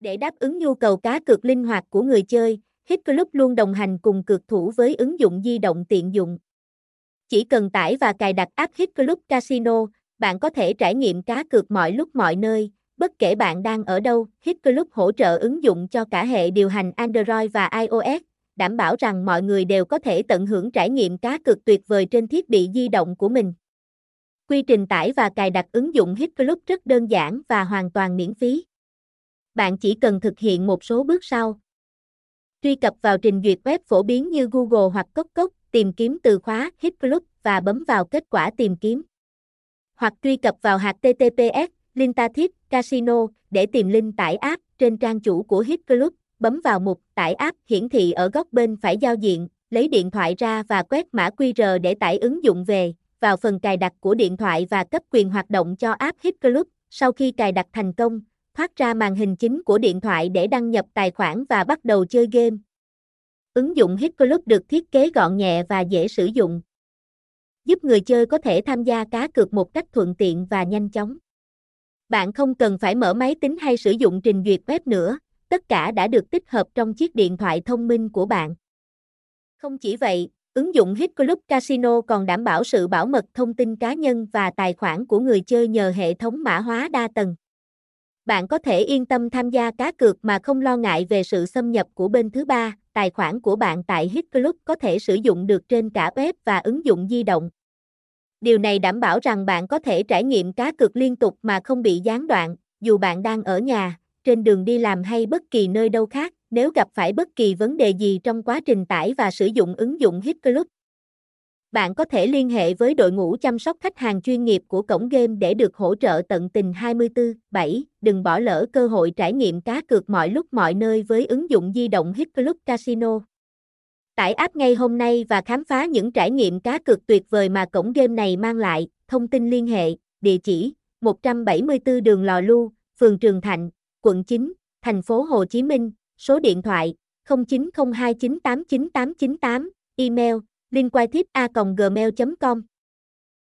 Để đáp ứng nhu cầu cá cược linh hoạt của người chơi, Hit Club luôn đồng hành cùng cược thủ với ứng dụng di động tiện dụng. Chỉ cần tải và cài đặt app Hit Club Casino, bạn có thể trải nghiệm cá cược mọi lúc mọi nơi, bất kể bạn đang ở đâu. Hit Club hỗ trợ ứng dụng cho cả hệ điều hành Android và iOS, đảm bảo rằng mọi người đều có thể tận hưởng trải nghiệm cá cược tuyệt vời trên thiết bị di động của mình. Quy trình tải và cài đặt ứng dụng Hit Club rất đơn giản và hoàn toàn miễn phí. Bạn chỉ cần thực hiện một số bước sau. Truy cập vào trình duyệt web phổ biến như Google hoặc Cốc Cốc, tìm kiếm từ khóa Hit Club và bấm vào kết quả tìm kiếm. Hoặc truy cập vào https Lintatip Casino để tìm link tải app trên trang chủ của Hit Club, bấm vào mục tải app hiển thị ở góc bên phải giao diện, lấy điện thoại ra và quét mã QR để tải ứng dụng về, vào phần cài đặt của điện thoại và cấp quyền hoạt động cho app Hit Club. Sau khi cài đặt thành công, thoát ra màn hình chính của điện thoại để đăng nhập tài khoản và bắt đầu chơi game. Ứng dụng Hit Club được thiết kế gọn nhẹ và dễ sử dụng, giúp người chơi có thể tham gia cá cược một cách thuận tiện và nhanh chóng. Bạn không cần phải mở máy tính hay sử dụng trình duyệt web nữa, tất cả đã được tích hợp trong chiếc điện thoại thông minh của bạn. Không chỉ vậy, ứng dụng Hit Club Casino còn đảm bảo sự bảo mật thông tin cá nhân và tài khoản của người chơi nhờ hệ thống mã hóa đa tầng. Bạn có thể yên tâm tham gia cá cược mà không lo ngại về sự xâm nhập của bên thứ ba. Tài khoản của bạn tại Hit Club có thể sử dụng được trên cả web và ứng dụng di động. Điều này đảm bảo rằng bạn có thể trải nghiệm cá cược liên tục mà không bị gián đoạn, dù bạn đang ở nhà, trên đường đi làm hay bất kỳ nơi đâu khác, nếu gặp phải bất kỳ vấn đề gì trong quá trình tải và sử dụng ứng dụng Hit Club. Bạn có thể liên hệ với đội ngũ chăm sóc khách hàng chuyên nghiệp của cổng game để được hỗ trợ tận tình 24/7. Đừng bỏ lỡ cơ hội trải nghiệm cá cược mọi lúc mọi nơi với ứng dụng di động Hit Club Casino. Tải app ngay hôm nay và khám phá những trải nghiệm cá cược tuyệt vời mà cổng game này mang lại. Thông tin liên hệ, địa chỉ 174 đường Lò Lu, phường Trường Thạnh, quận 9, thành phố Hồ Chí Minh, số điện thoại 0902989898, email linhquaitip a gmail com.